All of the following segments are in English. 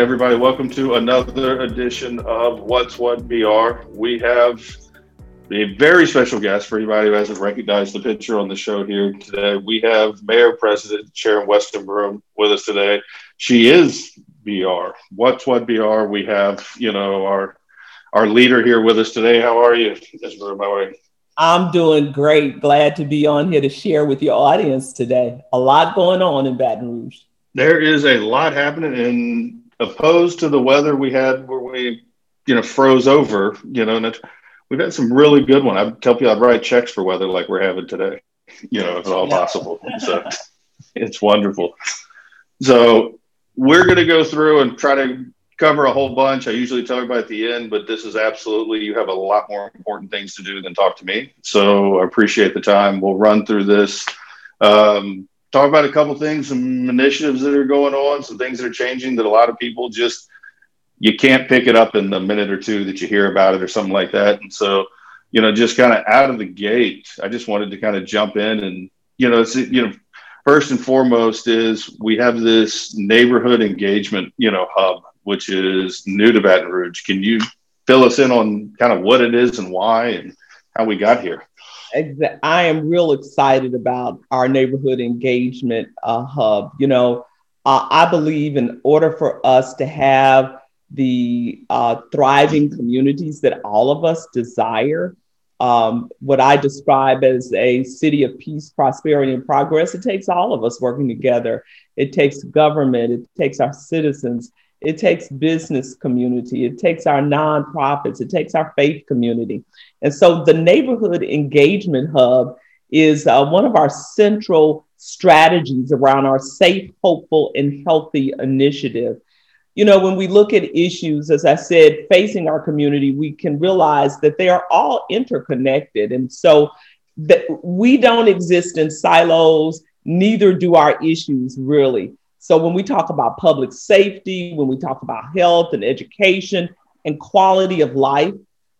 Everybody, welcome to another edition of What's What BR. We have a very special guest for anybody who hasn't recognized the picture on the show here today. We have Mayor President Sharon Weston Broome with us today. She is BR. What's What BR? We have, you know, our our leader here with us today. How are you, Westenbroom? How are you? I'm doing great. Glad to be on here to share with your audience today. A lot going on in Baton Rouge. There is a lot happening, and opposed to the weather we had where we, you know, froze over, you know, and we've had some really good one. I'd tell people I'd write checks for weather like we're having today, you know, if at all yeah. possible. So it's wonderful. So we're going to go through and try to cover a whole bunch. I usually tell everybody at the end, but this is absolutely, you have a lot more important things to do than talk to me. So I appreciate the time. We'll run through this. Um, talk about a couple things, some initiatives that are going on, some things that are changing that a lot of people just you can't pick it up in the minute or two that you hear about it or something like that. And so, you know, just kind of out of the gate, I just wanted to kind of jump in and you know, it's you know, first and foremost is we have this neighborhood engagement, you know, hub, which is new to Baton Rouge. Can you fill us in on kind of what it is and why and how we got here? I am real excited about our neighborhood engagement uh, hub. You know, uh, I believe in order for us to have the uh, thriving communities that all of us desire, um, what I describe as a city of peace, prosperity, and progress, it takes all of us working together. It takes government, it takes our citizens, it takes business community, it takes our nonprofits, it takes our faith community. And so the neighborhood engagement hub is uh, one of our central strategies around our safe, hopeful, and healthy initiative. You know, when we look at issues, as I said, facing our community, we can realize that they are all interconnected. And so that we don't exist in silos, neither do our issues really. So when we talk about public safety, when we talk about health and education and quality of life,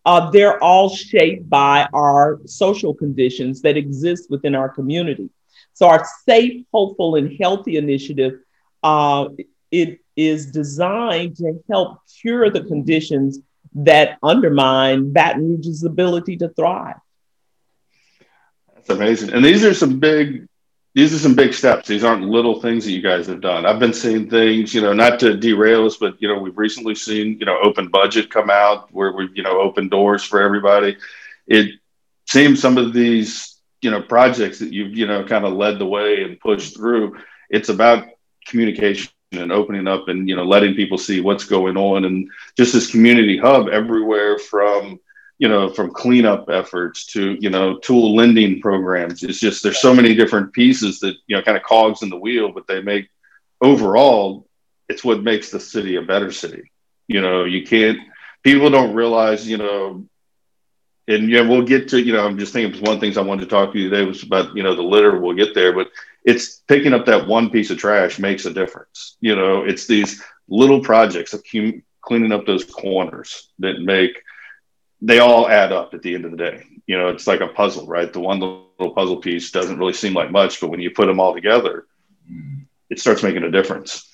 uh, they're all shaped by our social conditions that exist within our community. So our safe, hopeful, and healthy initiative, uh, it is designed to help cure the conditions that undermine Baton Rouge's ability to thrive. That's amazing. And these are some big these are some big steps. These aren't little things that you guys have done. I've been seeing things, you know, not to derail us, but you know, we've recently seen, you know, open budget come out where we've, you know, open doors for everybody. It seems some of these, you know, projects that you've, you know, kind of led the way and pushed through. It's about communication and opening up and you know letting people see what's going on and just this community hub everywhere from you know, from cleanup efforts to, you know, tool lending programs. It's just there's so many different pieces that, you know, kind of cogs in the wheel, but they make overall, it's what makes the city a better city. You know, you can't, people don't realize, you know, and yeah, we'll get to, you know, I'm just thinking one of the things I wanted to talk to you today was about, you know, the litter. We'll get there, but it's picking up that one piece of trash makes a difference. You know, it's these little projects of cleaning up those corners that make they all add up at the end of the day. You know, it's like a puzzle, right? The one little puzzle piece doesn't really seem like much, but when you put them all together, it starts making a difference.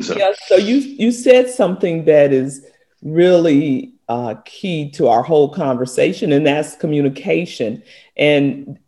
So. Yeah. So you you said something that is really uh, key to our whole conversation, and that's communication. And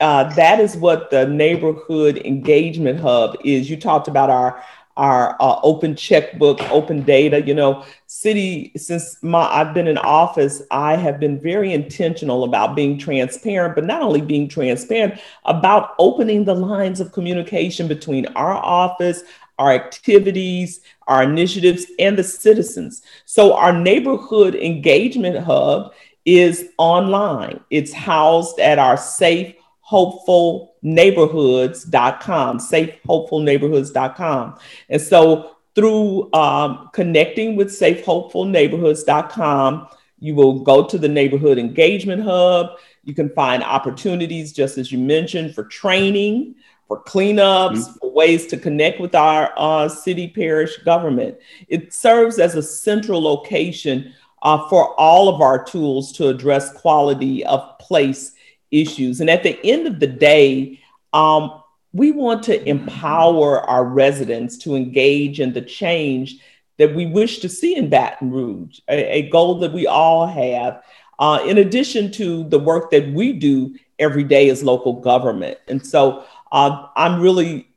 uh, that is what the neighborhood engagement hub is. You talked about our our uh, open checkbook, open data. You know, city since my I've been in office, I have been very intentional about being transparent, but not only being transparent about opening the lines of communication between our office, our activities, our initiatives, and the citizens. So our neighborhood engagement hub is online. It's housed at our safe hopefulneighborhoods.com, safehopefulneighborhoods.com. And so through um, connecting with safehopefulneighborhoods.com, you will go to the neighborhood engagement hub. You can find opportunities, just as you mentioned, for training, for cleanups, mm-hmm. for ways to connect with our uh, city parish government. It serves as a central location uh, for all of our tools to address quality of place issues. And at the end of the day, um, we want to empower our residents to engage in the change that we wish to see in Baton Rouge, a, a goal that we all have, uh, in addition to the work that we do every day as local government. And so uh, I'm really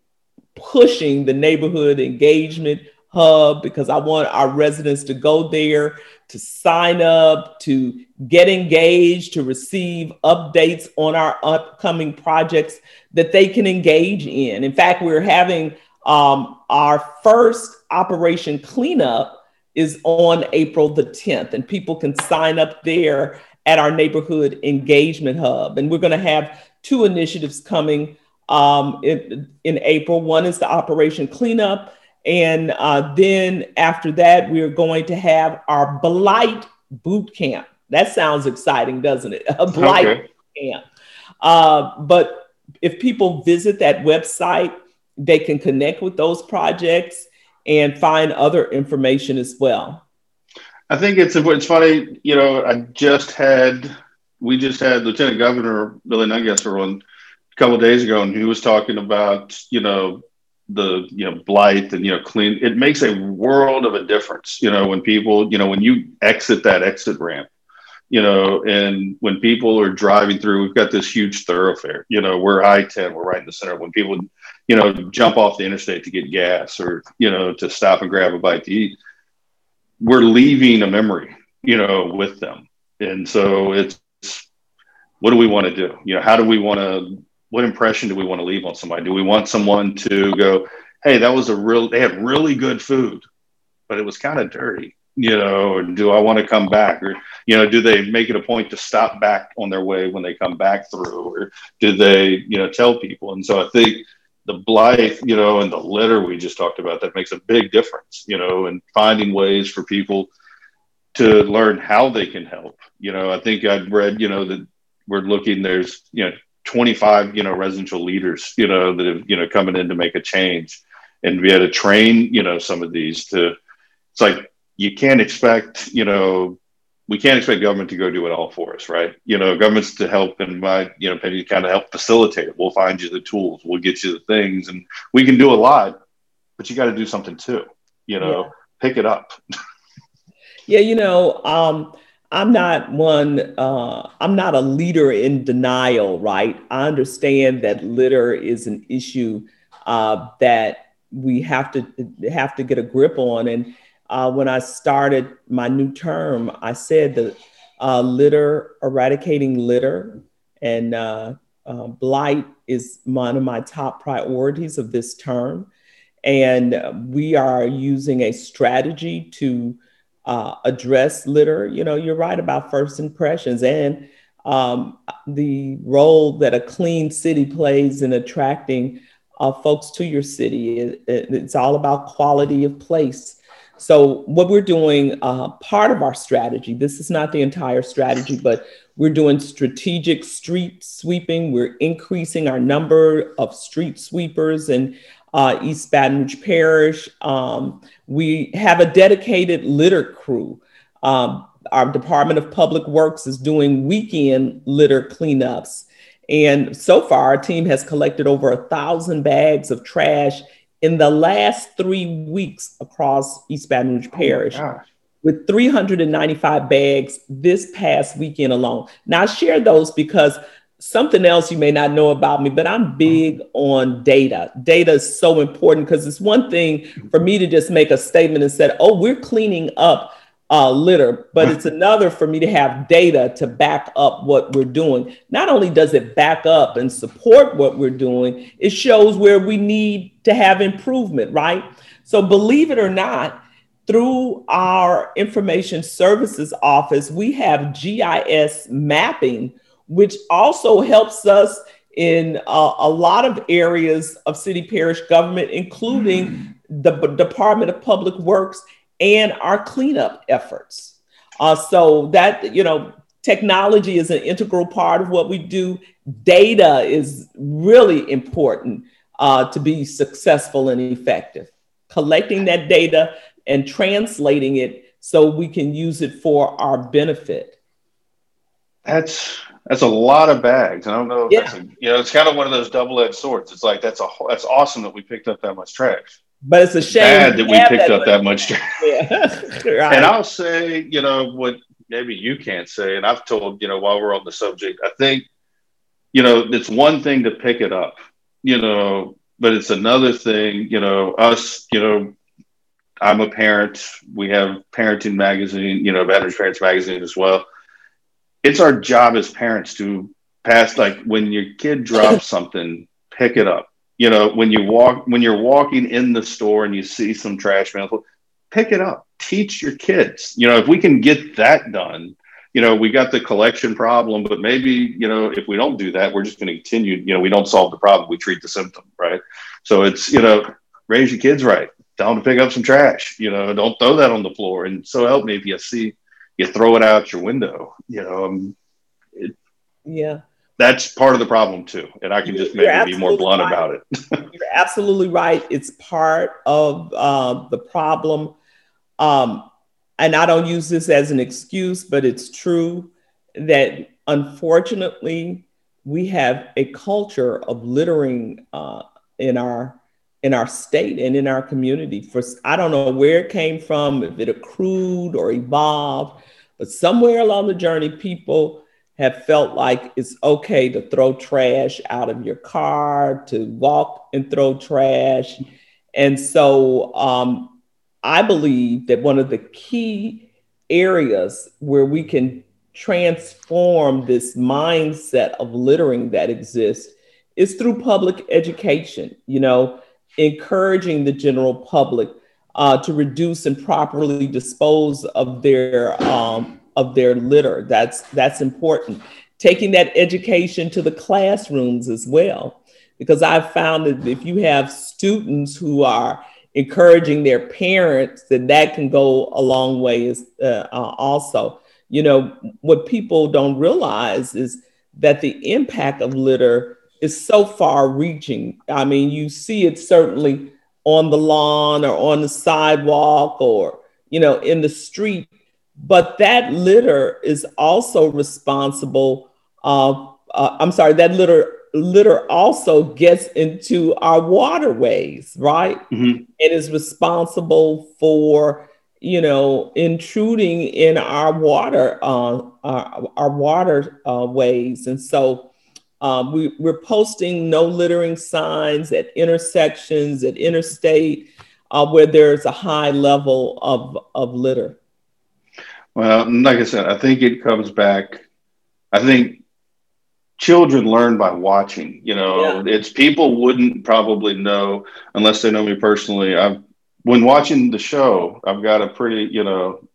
pushing the neighborhood engagement hub because I want our residents to go there, to sign up, to get engaged, to receive updates on our upcoming projects that they can engage in. In fact, we're having um, our first Operation Cleanup is on April the 10th, and people can sign up there at our neighborhood engagement hub. And we're going to have two initiatives coming um, in, in April. One is the Operation Cleanup. And uh, then after that, we're going to have our Blight Boot Camp. That sounds exciting, doesn't it? A Blight okay. Camp. Uh, but if people visit that website, they can connect with those projects and find other information as well. I think it's it's funny, you know. I just had we just had Lieutenant Governor Billy Nungesser on a couple days ago, and he was talking about you know the you know blight and you know clean. It makes a world of a difference, you know, when people you know when you exit that exit ramp, you know, and when people are driving through, we've got this huge thoroughfare. You know, we're I ten, we're right in the center. When people you know jump off the interstate to get gas or you know to stop and grab a bite to eat we're leaving a memory, you know, with them. And so it's what do we want to do? You know, how do we want to what impression do we want to leave on somebody? Do we want someone to go, hey, that was a real they had really good food, but it was kind of dirty, you know, or do I want to come back? Or, you know, do they make it a point to stop back on their way when they come back through? Or do they, you know, tell people? And so I think the blight, you know, and the litter we just talked about, that makes a big difference, you know, and finding ways for people to learn how they can help. You know, I think I'd read, you know, that we're looking, there's, you know, 25, you know, residential leaders, you know, that have, you know, coming in to make a change. And we had to train, you know, some of these to, it's like, you can't expect, you know, we can't expect government to go do it all for us, right? You know, government's to help in my, you know, opinion, kind of help facilitate it. We'll find you the tools, we'll get you the things, and we can do a lot, but you got to do something too. You know, yeah. pick it up. yeah, you know, um, I'm not one. Uh, I'm not a leader in denial, right? I understand that litter is an issue uh, that we have to have to get a grip on, and uh, when I started my new term, I said that uh, litter, eradicating litter, and uh, uh blight is one of my top priorities of this term. And we are using a strategy to uh, address litter. You know, you're right about first impressions and um, the role that a clean city plays in attracting uh, folks to your city. It, it, it's all about quality of place so, what we're doing, uh, part of our strategy, this is not the entire strategy, but we're doing strategic street sweeping. We're increasing our number of street sweepers in uh, East Baton Rouge Parish. Um, we have a dedicated litter crew. Um, our Department of Public Works is doing weekend litter cleanups. And so far, our team has collected over a thousand bags of trash in the last three weeks across East Baton Rouge oh Parish oh with 395 bags this past weekend alone. Now, I share those because something else you may not know about me, but I'm big on data. Data is so important because it's one thing for me to just make a statement and say, oh, we're cleaning up uh, litter, but it's another for me to have data to back up what we're doing. Not only does it back up and support what we're doing, it shows where we need to have improvement, right? So, believe it or not, through our information services office, we have GIS mapping, which also helps us in uh, a lot of areas of city parish government, including mm. the B- Department of Public Works and our cleanup efforts. Uh, so that, you know, technology is an integral part of what we do. Data is really important uh, to be successful and effective. Collecting that data and translating it so we can use it for our benefit. That's that's a lot of bags. I don't know. yeah. A, you know, it's kind of one of those double-edged swords. It's like that's a that's awesome that we picked up that much trash but it's a shame bad that we picked that up that much. Yeah. right. And I'll say, you know, what maybe you can't say, and I've told, you know, while we're on the subject, I think, you know, it's one thing to pick it up, you know, but it's another thing, you know, us, you know, I'm a parent. We have parenting magazine, you know, Baton Rouge Parents Magazine as well. It's our job as parents to pass, like when your kid drops something, pick it up. You know, when you walk, when you're walking in the store and you see some trash man, pick it up. Teach your kids. You know, if we can get that done, you know, we got the collection problem, but maybe, you know, if we don't do that, we're just going to continue. You know, we don't solve the problem, we treat the symptom, right? So it's, you know, raise your kids right. Tell them to pick up some trash. You know, don't throw that on the floor. And so help me if you see you throw it out your window. You know, um, it, yeah, that's part of the problem too. And I can just maybe be more blunt right. about it. You're absolutely right. It's part of uh, the problem. Um, and I don't use this as an excuse, but it's true that unfortunately we have a culture of littering uh, in our in our state and in our community. For I don't know where it came from, if it accrued or evolved, but somewhere along the journey, people have felt like it's okay to throw trash out of your car, to walk and throw trash. And so um, I believe that one of the key areas where we can transform this mindset of littering that exists is through public education. You know, encouraging the general public uh, to reduce and properly dispose of their um, of their litter. That's that's important. Taking that education to the classrooms as well, because I've found that if you have students who are encouraging their parents, then that can go a long way. As uh, uh, also, you know, what people don't realize is that the impact of litter is so far reaching. I mean, you see it certainly on the lawn or on the sidewalk or, you know, in the street. But that litter is also responsible. Uh, uh, I'm sorry, that litter litter also gets into our waterways, right? Mm-hmm. It is responsible for you know intruding in our water uh, our, our water uh, ways, and so um, we, we're posting no littering signs at intersections, at interstate, uh, where there's a high level of, of litter. Well, like I said, I think it comes back. I think children learn by watching. You know, yeah. it's people wouldn't probably know unless they know me personally. I've when watching the show, I've got a pretty, you know,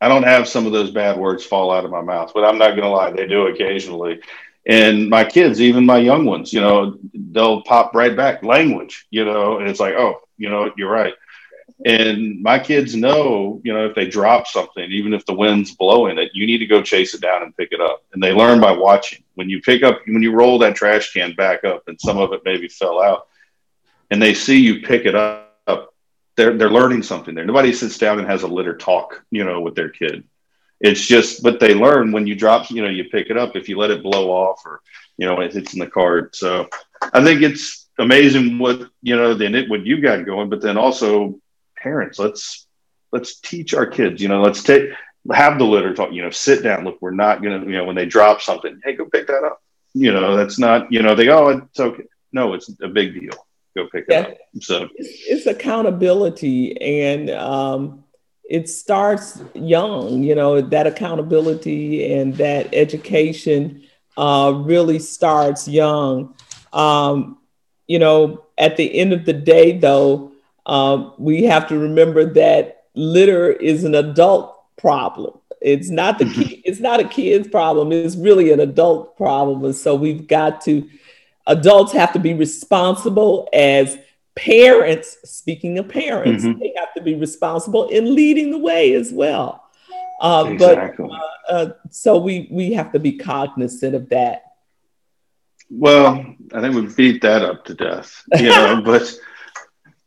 I don't have some of those bad words fall out of my mouth, but I'm not going to lie, they do occasionally. And my kids, even my young ones, you know, they'll pop right back language, you know, and it's like, oh, you know, you're right. And my kids know, you know, if they drop something, even if the wind's blowing it, you need to go chase it down and pick it up. And they learn by watching. When you pick up, when you roll that trash can back up and some of it maybe fell out, and they see you pick it up, they're, they're learning something there. Nobody sits down and has a litter talk, you know, with their kid it's just but they learn when you drop you know you pick it up if you let it blow off or you know it hits in the cart. So i think it's amazing what you know then it what you got going but then also parents let's let's teach our kids you know let's take have the litter talk you know sit down. Look we're not gonna you know when they drop something hey go pick that up. You know that's not you know they go oh it's okay. No it's a big deal. Go pick yeah. it up. So it's, it's accountability and um it starts young, you know, that accountability and that education uh, really starts young. Um, you know, at the end of the day, though, uh, we have to remember that litter is an adult problem. It's not the kid, it's not a kid's problem. It's really an adult problem, and so we've got to. Adults have to be responsible as parents, speaking of parents, mm-hmm. they have to be responsible in leading the way as well. Uh, exactly. But uh, uh, so we we have to be cognizant of that. Well, I think we beat that up to death, you know. but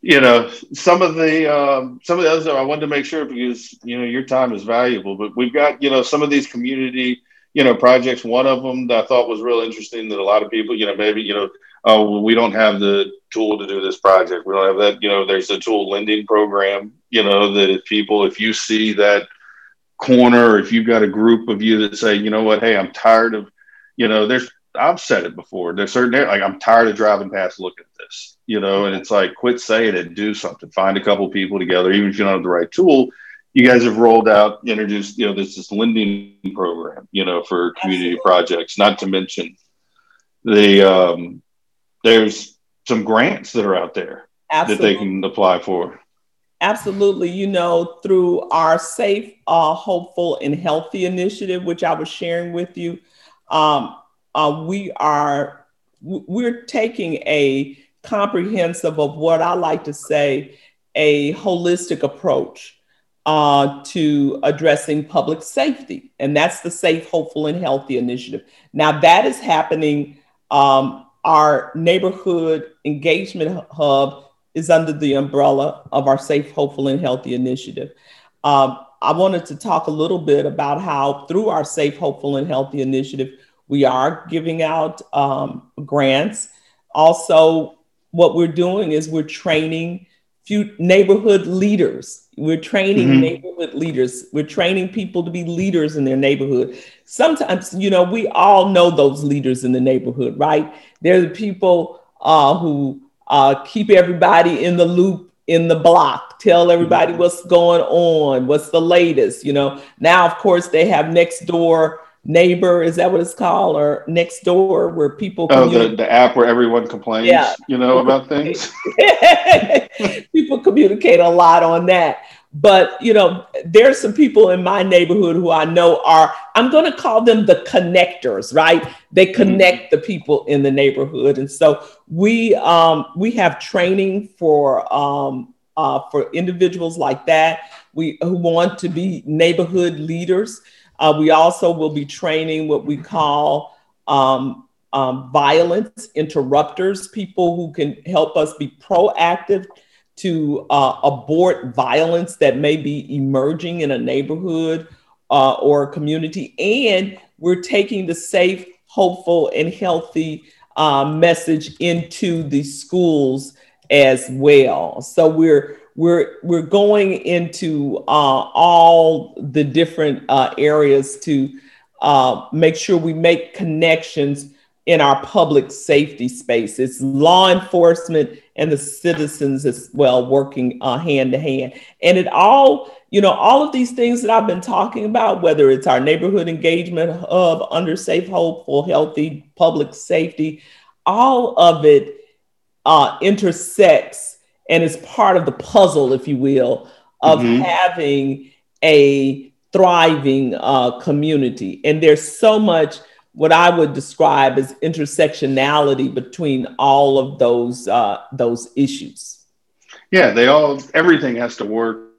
you know, some of the um, some of the others I wanted to make sure because you know your time is valuable. But we've got you know some of these community you know, projects. One of them that I thought was real interesting that a lot of people, you know, maybe, you know, oh, well, we don't have the tool to do this project. We don't have that, you know, there's a tool lending program, you know, that if people, if you see that corner, if you've got a group of you that say, you know what, hey, I'm tired of, you know, there's, I've said it before. There's certain, like, I'm tired of driving past looking at this, you know, and it's like, quit saying it, do something, find a couple people together, even if you don't have the right tool you guys have rolled out, introduced, you know, this this lending program, you know, for community Absolutely. projects. Not to mention the um, there's some grants that are out there Absolutely. that they can apply for. Absolutely. You know, through our Safe, uh, Hopeful, and Healthy initiative, which I was sharing with you, um, uh, we are we're taking a comprehensive of what I like to say a holistic approach uh, to addressing public safety. And that's the Safe, Hopeful, and Healthy initiative. Now, that is happening. Um, our neighborhood engagement hub is under the umbrella of our Safe, Hopeful, and Healthy initiative. Um, I wanted to talk a little bit about how, through our Safe, Hopeful, and Healthy initiative, we are giving out um, grants. Also, what we're doing is we're training neighborhood leaders. We're training mm-hmm. neighborhood leaders. We're training people to be leaders in their neighborhood. Sometimes, you know, we all know those leaders in the neighborhood, right? They're the people uh, who uh, keep everybody in the loop in the block, tell everybody mm-hmm. what's going on, what's the latest. You know, now, of course, they have next door neighbor is that what it's called? Or next door where people oh the, the app where everyone complains yeah. you know about things? People communicate a lot on that. But you know there's some people in my neighborhood who i know are i'm going to call them the connectors right? They mm-hmm. connect mm-hmm. the people in the neighborhood. And so we um, we have training for um, uh, for individuals like that. We who want to be neighborhood leaders uh, we also will be training what we call um, um, violence interrupters, people who can help us be proactive to uh, abort violence that may be emerging in a neighborhood uh, or a community. And we're taking the safe, hopeful, and healthy uh, message into the schools as well. So we're we're we're going into uh, all the different uh, areas to uh, make sure we make connections in our public safety space. It's law enforcement and the citizens as well working uh, hand to hand, and it all you know all of these things that I've been talking about, whether it's our neighborhood engagement hub under Safe, Hopeful, Healthy, Public Safety, all of it uh, intersects and it's part of the puzzle, if you will, of mm-hmm. having a thriving uh, community. And there's so much what I would describe as intersectionality between all of those uh, those issues. Yeah, they all everything has to work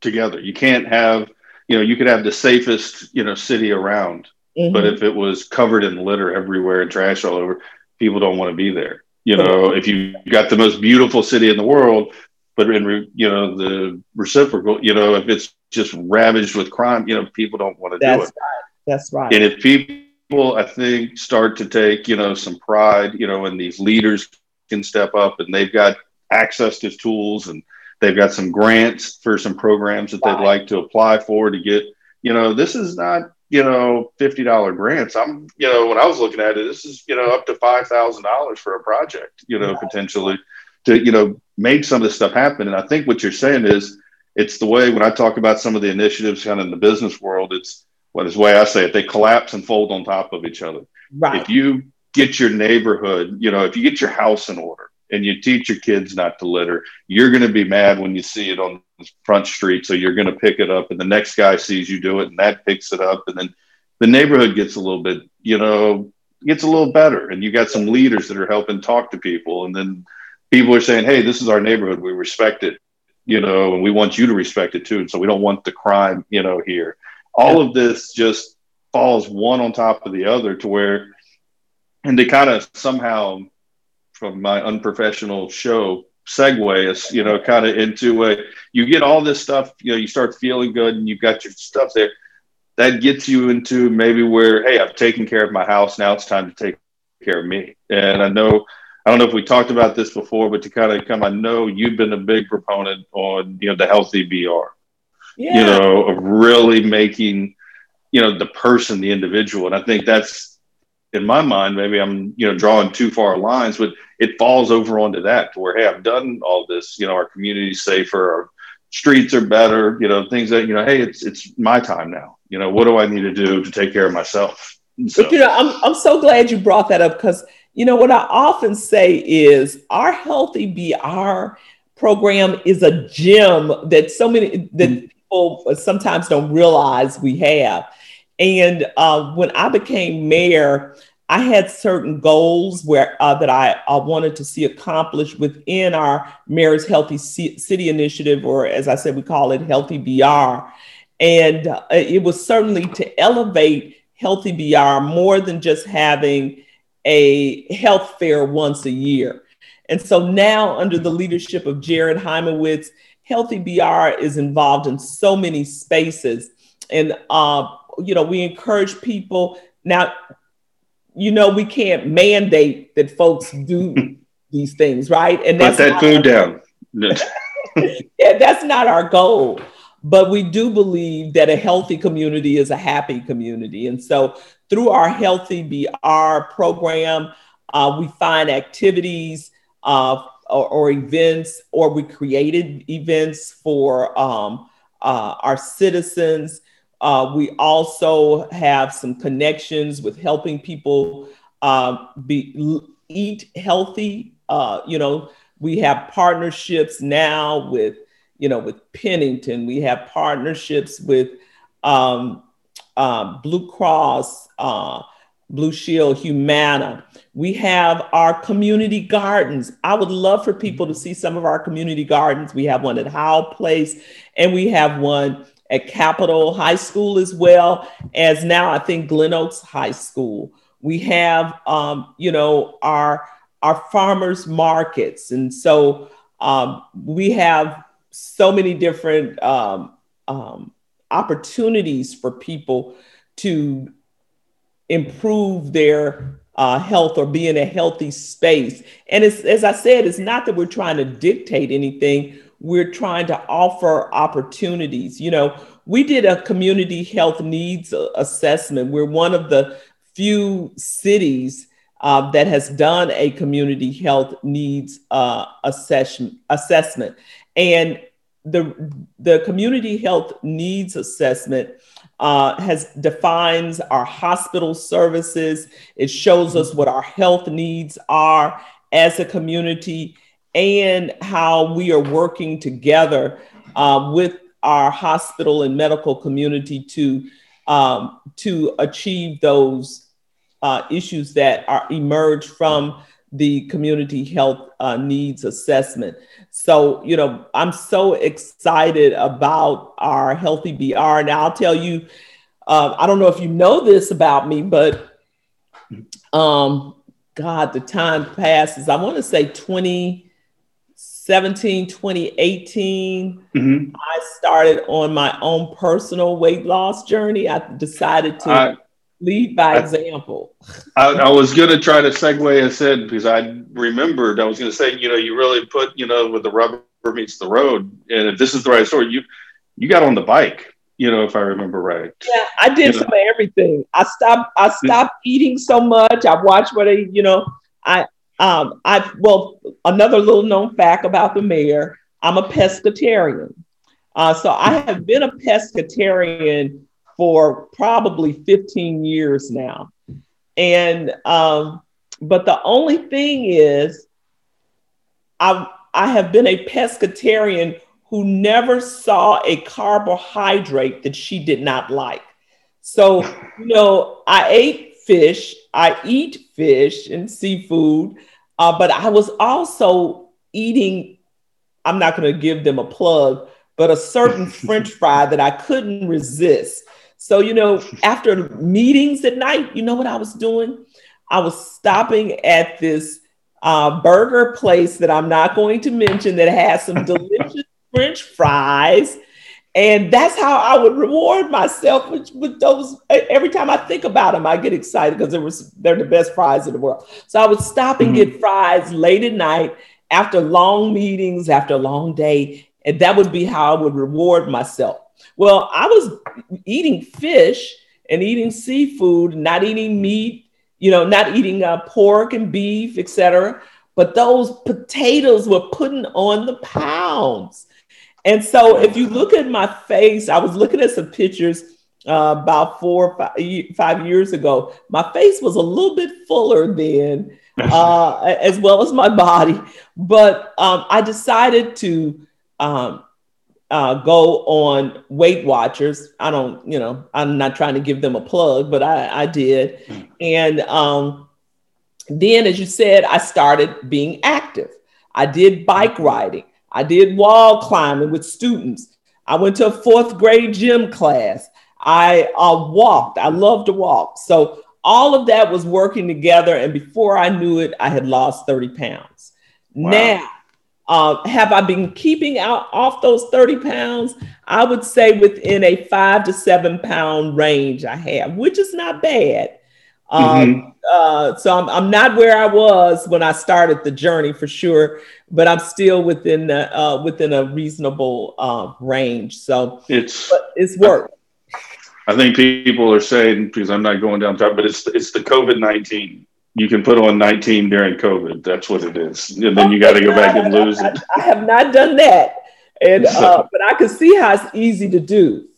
together. You can't have you know you could have the safest you know city around, mm-hmm. but if it was covered in litter everywhere and trash all over, people don't want to be there. You know, if you've got the most beautiful city in the world, but in you know the reciprocal, you know, if it's just ravaged with crime, you know, people don't want to do it. Right. That's right. And if people, I think, start to take you know some pride, you know, and these leaders can step up and they've got access to tools and they've got some grants for some programs that right. they'd like to apply for to get you know this is not you know, $50 grants. I'm, you know, when I was looking at it, this is, you know, up to $5,000 for a project, you know, right. potentially to, you know, make some of this stuff happen. And I think what you're saying is it's the way when I talk about some of the initiatives kind of in the business world, it's what is the way I say it, they collapse and fold on top of each other. Right. If you get your neighborhood, you know, if you get your house in order and you teach your kids not to litter, you're going to be mad when you see it on the front street. So you're going to pick it up, and the next guy sees you do it, and that picks it up, and then the neighborhood gets a little bit, you know, gets a little better, and you got some leaders that are helping talk to people, and then people are saying, "Hey, this is our neighborhood. We respect it, you know, and we want you to respect it too. And so we don't want the crime, you know, here." All of this just falls one on top of the other to where, and they kind of somehow, from my unprofessional show, segue us, you know, kind of into a, you get all this stuff, you know, you start feeling good and you've got your stuff there. that gets you into maybe where, hey, I've taken care of my house. Now it's time to take care of me. And I know, I don't know if we talked about this before, but to kind of come, I know you've been a big proponent on, you know, the healthy BR, yeah. you know, of really making, you know, the person, the individual. And I think that's, in my mind, maybe I'm, you know, drawing too far lines, but it falls over onto that to where, hey, I've done all this, you know, our community's safer, our streets are better, you know, things that, you know, hey, it's, it's my time now you know, what do I need to do to take care of myself? So. But, you know, I'm, I'm so glad you brought that up because, you know, what I often say is our Healthy BR program is a gem that so many, that mm-hmm. people sometimes don't realize we have. And uh, when I became mayor, I had certain goals where uh, that I, I, wanted to see accomplished within our Mayor's Healthy C- City Initiative, or as I said, we call it Healthy BR. And uh, it was certainly to elevate Healthy BR more than just having a health fair once a year. And so now, under the leadership of Jared Hymowitz, Healthy BR is involved in so many spaces. And, uh, you know, we encourage people. Now, you know, we can't mandate that folks do these things, right? And that's Put that food down. yeah, that's not our goal. But we do believe that a healthy community is a happy community. And so through our Healthy BR program, uh, we find activities uh, or, or, events, or we created events for um, uh, our citizens. Uh, we also have some connections with helping people uh, be eat healthy. Uh, you know, we have partnerships now with you know, with Pennington. We have partnerships with um, uh, Blue Cross, uh, Blue Shield, Humana. We have our community gardens. I would love for people to see some of our community gardens. We have one at Howell Place, and we have one at Capitol High School as well as now I think Glen Oaks High School. We have, um, you know, our our farmers markets, and so um, we have so many different um, um, opportunities for people to improve their uh, health or be in a healthy space. And as I said, it's not that we're trying to dictate anything. We're trying to offer opportunities. You know, we did a community health needs assessment. We're one of the few cities uh, that has done a community health needs uh, assessment. assessment. And the, the community health needs assessment uh, has defines our hospital services. It shows us what our health needs are as a community and how we are working together uh, with our hospital and medical community to um, to achieve those uh, issues that are emerge from the community health uh, needs assessment. So, you know, I'm so excited about our Healthy BR. Now, I'll tell you, uh, I don't know if you know this about me, but um, God, the time passes. I want to say 2017, 2018, mm-hmm. I started on my own personal weight loss journey. I decided to. I- lead by I, example. I, I was going to try to segue and said because I remembered I was going to say you know you really put you know with the rubber meets the road and if this is the right story you you got on the bike you know if I remember right. Yeah, I did you some know. of everything. I stopped I stopped eating so much. I watched what I you know I um I well another little known fact about the mayor I'm a pescatarian. Uh, so I have been a pescatarian for probably 15 years now. And um, but the only thing is I I have been a pescatarian who never saw a carbohydrate that she did not like. So, you know, I ate fish, I eat fish and seafood, uh, but I was also eating, I'm not going to give them a plug, but a certain French fry that I couldn't resist. So, you know, after meetings at night, you know what I was doing? I was stopping at this uh, burger place that I'm not going to mention that has some delicious French fries. And that's how I would reward myself with, with those. Every time I think about them, I get excited because was they're the best fries in the world. So I would stop and mm-hmm. get fries late at night after long meetings, after a long day, and that would be how I would reward myself. Well, I was eating fish and eating seafood, not eating meat, you know, not eating uh, pork and beef, etc. But those potatoes were putting on the pounds. And so if you look at my face, I was looking at some pictures uh, about four or five, five years ago. My face was a little bit fuller then, uh, as well as my body. But um, I decided to um, uh, go on Weight Watchers. I don't, you know, I'm not trying to give them a plug, but I, I did. Hmm. And um, then, as you said, I started being active. I did bike riding. I did wall climbing with students. I went to a fourth grade gym class. I uh, walked. I love to walk. So all of that was working together. And before I knew it, I had lost 30 pounds. Wow. Now, uh, have I been keeping out off those 30 pounds? I would say within a five to seven pound range I have, which is not bad. Um, mm-hmm. Uh, so I'm, I'm not where I was when I started the journey for sure, but I'm still within the, uh, within a reasonable uh, range. So it's it's work. I think people are saying because I'm not going down top, but it's it's the COVID nineteen. You can put on 19 during COVID. That's what it is, and then you got to go back and lose it. I, I have not done that, and uh, but I can see how it's easy to do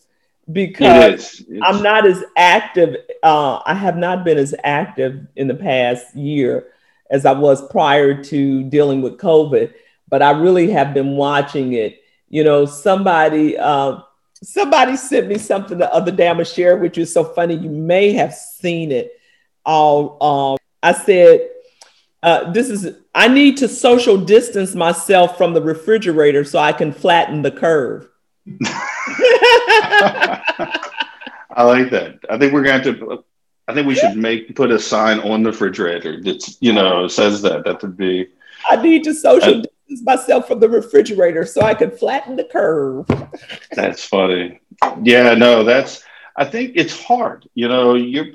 because I'm not as active. Uh, I have not been as active in the past year as I was prior to dealing with COVID, but I really have been watching it. You know, somebody uh, somebody sent me something the other day. I'm gonna share you. It's so funny. You may have seen it. All um, I said. Uh, this is I need to social distance myself from the refrigerator so I can flatten the curve. I like that. I think we're going to. I think we should make put a sign on the refrigerator that you know says that. That would be. I need to social distance myself from the refrigerator so I can flatten the curve. that's funny. Yeah, no, that's. I think it's hard. You know, you're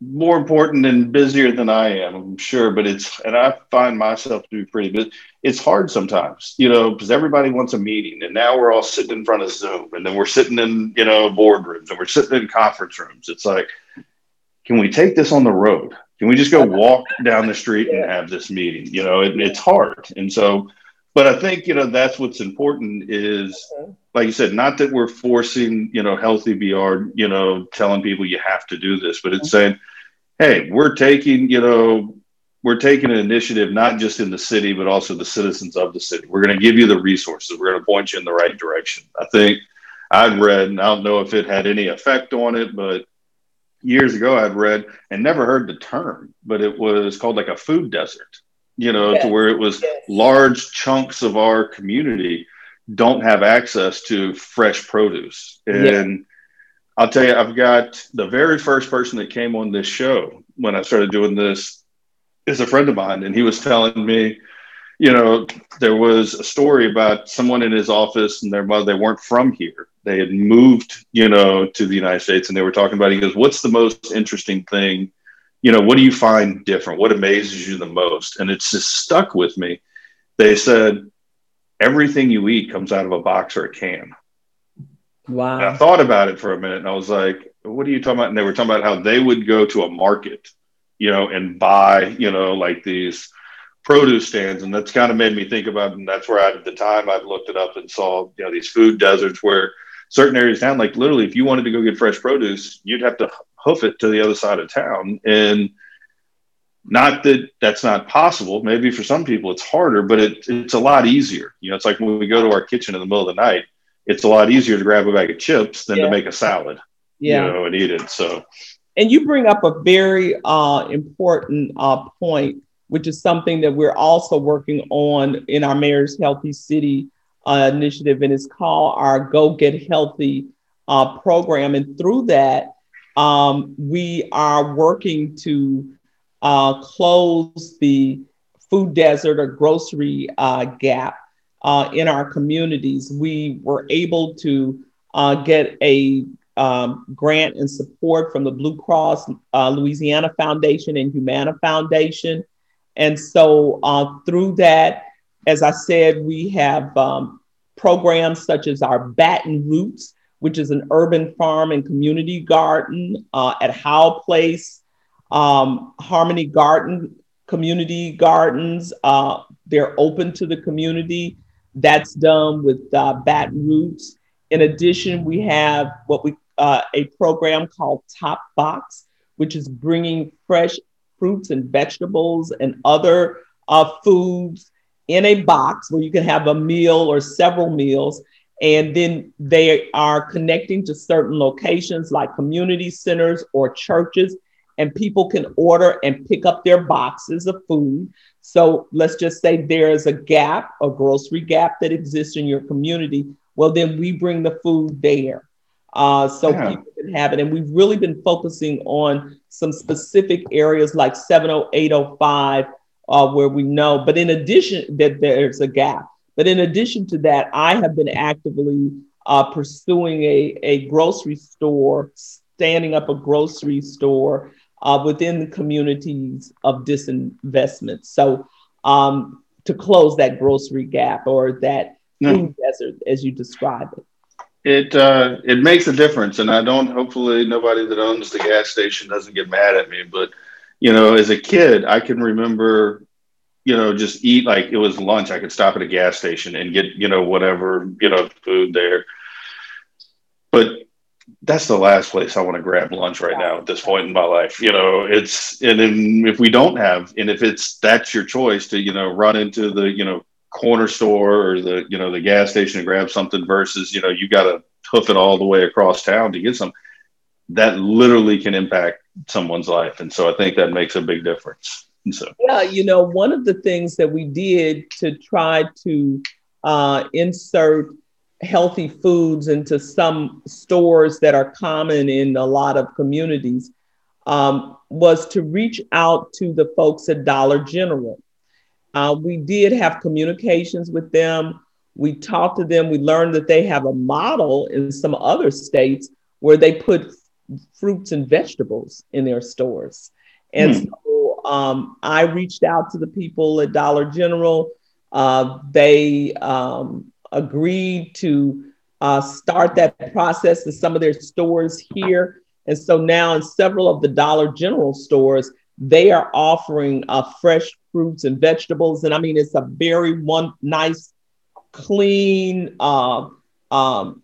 more important and busier than I am, I'm sure, but it's, and I find myself to be pretty busy. It's hard sometimes, you know, because everybody wants a meeting and now we're all sitting in front of Zoom and then we're sitting in, you know, boardrooms and we're sitting in conference rooms. It's like, can we take this on the road? Can we just go walk down the street and have this meeting? You know, it, it's hard. And so, but I think, you know, that's what's important is, uh-huh. like you said, not that we're forcing, you know, healthy BR, you know, telling people you have to do this, but it's mm-hmm. saying, hey, we're taking, you know, we're taking an initiative not just in the city, but also the citizens of the city. We're going to give you the resources. We're going to point you in the right direction. I think I'd read, and I don't know if it had any effect on it, but years ago I'd read and never heard the term, but it was called like a food desert, you know, yes. to where it was yes. large chunks of our community don't have access to fresh produce. And I'll tell you, I've got the very first person that came on this show when I started doing this is a friend of mine, and he was telling me, you know, there was a story about someone in his office and their mother, they weren't from here. They had moved, you know, to the United States and they were talking about, he goes, What's the most interesting thing? You know, what do you find different? What amazes you the most? And it's just stuck with me. They said, Everything you eat comes out of a box or a can. Wow. And I thought about it for a minute and I was like, what are you talking about? And they were talking about how they would go to a market, you know, and buy, you know, like these produce stands. And that's kind of made me think about, and that's where I, at the time I've looked it up and saw, you know, these food deserts where certain areas down, like literally, if you wanted to go get fresh produce, you'd have to hoof it to the other side of town. And not that that's not possible. Maybe for some people it's harder, but it, it's a lot easier. You know, it's like when we go to our kitchen in the middle of the night it's a lot easier to grab a bag of chips than yeah. to make a salad, yeah. you know, and eat it. So, and you bring up a very uh, important uh, point, which is something that we're also working on in our Mayor's Healthy City uh, initiative, and it's called our Go Get Healthy uh, program. And through that, um, we are working to uh, close the food desert or grocery uh, gap uh, in our communities. We were able to uh, get a um, grant and support from the Blue Cross uh, Louisiana Foundation and Humana Foundation. And so uh, through that, as I said, we have um, programs such as our Baton Roots, which is an urban farm and community garden uh, at Howe Place, um, Harmony Garden, community gardens. Uh, they're open to the community. That's done with uh, Baton Roots. In addition, we have what we uh, a program called Top Box, which is bringing fresh fruits and vegetables and other uh, foods in a box where you can have a meal or several meals. And then they are connecting to certain locations like community centers or churches, and people can order and pick up their boxes of food. So let's just say there is a gap, a grocery gap that exists in your community. Well, then we bring the food there uh, so yeah. people can have it. And we've really been focusing on some specific areas like 70805, uh, where we know, but in addition, that there's a gap. But in addition to that, I have been actively uh, pursuing a, a grocery store, standing up a grocery store uh, within the communities of disinvestment. So um, to close that grocery gap or that food desert, as you describe it it uh, it makes a difference, and I don't. Hopefully, nobody that owns the gas station doesn't get mad at me. But you know, as a kid, I can remember, you know, just eat like it was lunch. I could stop at a gas station and get you know whatever you know food there. But that's the last place I want to grab lunch right now at this point in my life. You know, it's and then if we don't have, and if it's that's your choice to you know run into the you know corner store or the you know the gas station and grab something versus you know you got to hoof it all the way across town to get some that literally can impact someone's life and so i think that makes a big difference and so yeah you know one of the things that we did to try to uh, insert healthy foods into some stores that are common in a lot of communities um, was to reach out to the folks at dollar general uh, we did have communications with them. We talked to them. We learned that they have a model in some other states where they put fruits and vegetables in their stores. And hmm. so um, I reached out to the people at Dollar General. Uh, they um, agreed to uh, start that process in some of their stores here. And so now in several of the Dollar General stores, they are offering uh, fresh fruits and vegetables. And I mean, it's a very one nice, clean uh, um,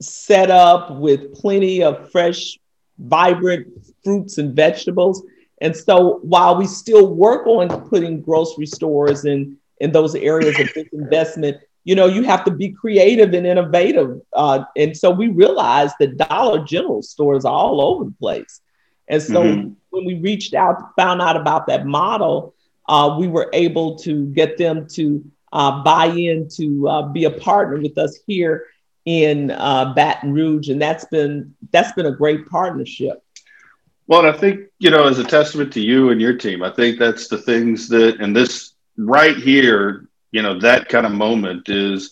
setup with plenty of fresh, vibrant fruits and vegetables. And so while we still work on putting grocery stores in, in those areas of disinvestment, you know, you have to be creative and innovative. Uh, and so we realized that Dollar General stores are all over the place. And so mm-hmm. when we reached out, found out about that model, uh, we were able to get them to uh, buy in to uh, be a partner with us here in uh, Baton Rouge, and that's been that's been a great partnership. Well, and I think you know, as a testament to you and your team, I think that's the things that, and this right here, you know, that kind of moment is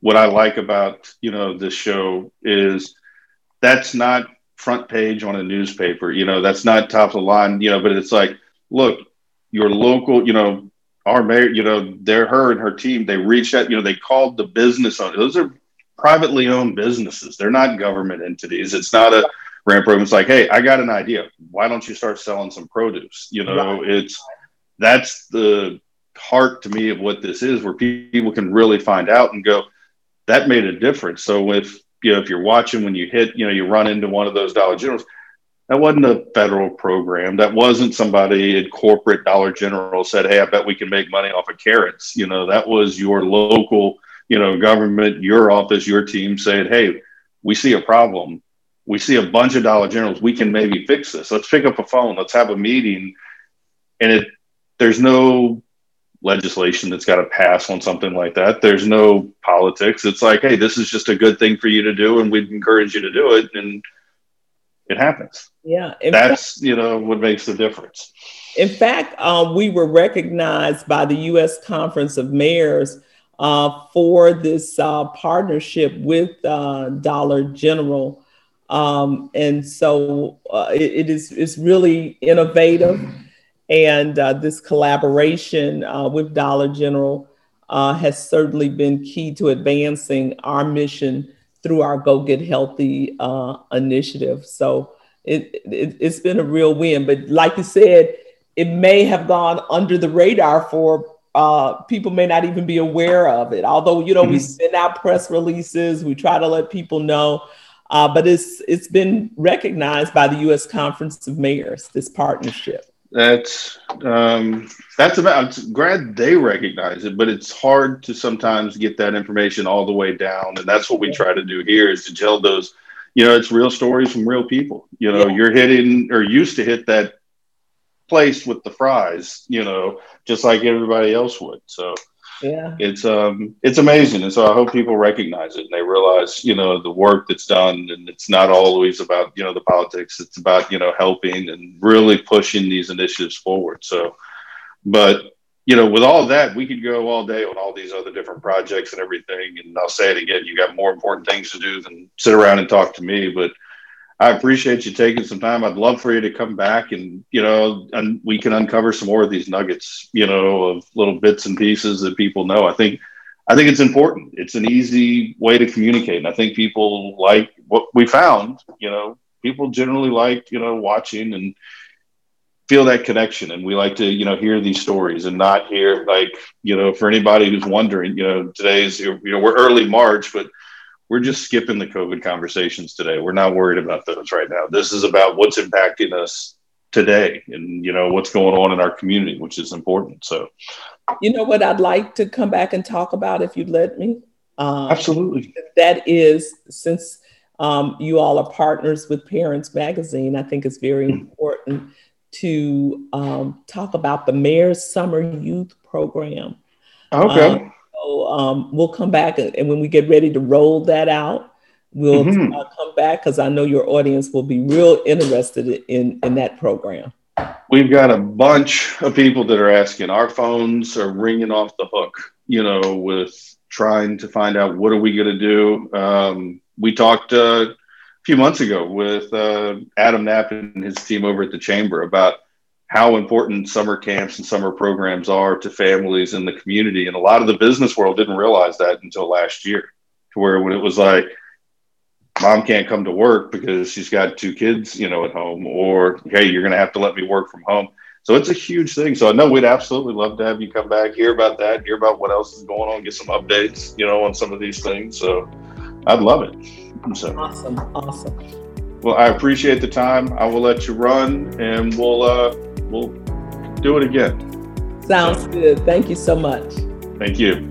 what I like about you know this show is that's not front page on a newspaper, you know, that's not top of the line, you know, but it's like, look, your local, you know, our mayor, you know, they're her and her team, they reached out, you know, they called the business on those are privately owned businesses. They're not government entities. It's not a grant program. It's like, hey, I got an idea. Why don't you start selling some produce? You know, right. it's that's the heart to me of what this is, where people can really find out and go, that made a difference. So if you know, if you're watching when you hit, you know, you run into one of those Dollar Generals, that wasn't a federal program. That wasn't somebody at corporate Dollar General said, "Hey, I bet we can make money off of carrots." You know, that was your local, you know, government, your office, your team saying, "Hey, we see a problem. We see a bunch of Dollar Generals. We can maybe fix this. Let's pick up a phone. Let's have a meeting." And it, there's no legislation that's got to pass on something like that. There's no politics. It's like, hey, this is just a good thing for you to do, and we'd encourage you to do it. And it happens. Yeah. That's, fact, you know, what makes the difference. In fact, um, we were recognized by the U.S. Conference of Mayors uh, for this uh, partnership with uh, Dollar General. Um, and so uh, it, it is it's really innovative. And uh, this collaboration uh, with Dollar General has certainly been key to advancing our mission through our Geaux Get Healthy initiative. So it, it, it's been a real win. But like you said, it may have gone under the radar for uh, people may not even be aware of it. Although you know mm-hmm. we send out press releases, we try to let people know, uh, but it's it's been recognized by the U.S. Conference of Mayors. This partnership. That's um, that's about. I'm glad they recognize it, but it's hard to sometimes get that information all the way down, and that's what we try to do here is to tell those. You know, it's real stories from real people. You know, yeah. you're hitting or used to hit that place with the fries, you know, just like everybody else would. So yeah, it's um it's amazing, and so I hope people recognize it and they realize you know the work that's done, and it's not always about you know the politics. It's about you know helping and really pushing these initiatives forward. So, but you know, with all that, we could go all day on all these other different projects and everything. And I'll say it again: you got more important things to do than sit around and talk to me. But I appreciate you taking some time. I'd love for you to come back and, you know, and we can uncover some more of these nuggets, you know, of little bits and pieces that people know. I think, I think it's important. It's an easy way to communicate. And I think people like what we found, you know, people generally like, you know, watching and feel that connection. And we like to, you know, hear these stories and not hear like, you know, for anybody who's wondering, you know, today's, you know, we're early March, but we're just skipping the COVID conversations today. We're not worried about those right now. This is about what's impacting us today and you know what's going on in our community, which is important. So, you know what I'd like to come back and talk about if you'd let me. Um, Absolutely. That is since um, you all are partners with Parents Magazine. I think it's very mm-hmm. important to um, talk about the Mayor's Summer Youth Program. Okay. Um, um, we'll come back and when we get ready to roll that out, we'll mm-hmm. uh, come back because I know your audience will be real interested in in that program. We've got a bunch of people that are asking. Our phones are ringing off the hook, you know, with trying to find out what are we going to do. Um, we talked uh, a few months ago with uh, Adam Knapp and his team over at the chamber about how important summer camps and summer programs are to families in the community. And a lot of the business world didn't realize that until last year, to where when it was like, mom can't come to work because she's got two kids, you know, at home, or hey, you're going to have to let me work from home. So it's a huge thing. So I know we'd absolutely love to have you come back, hear about that, hear about what else is going on, get some updates, you know, on some of these things. So I'd love it. So. Awesome. Awesome. Well, I appreciate the time. I will let you run and we'll uh we'll do it again. Sounds so. good. Thank you so much. Thank you.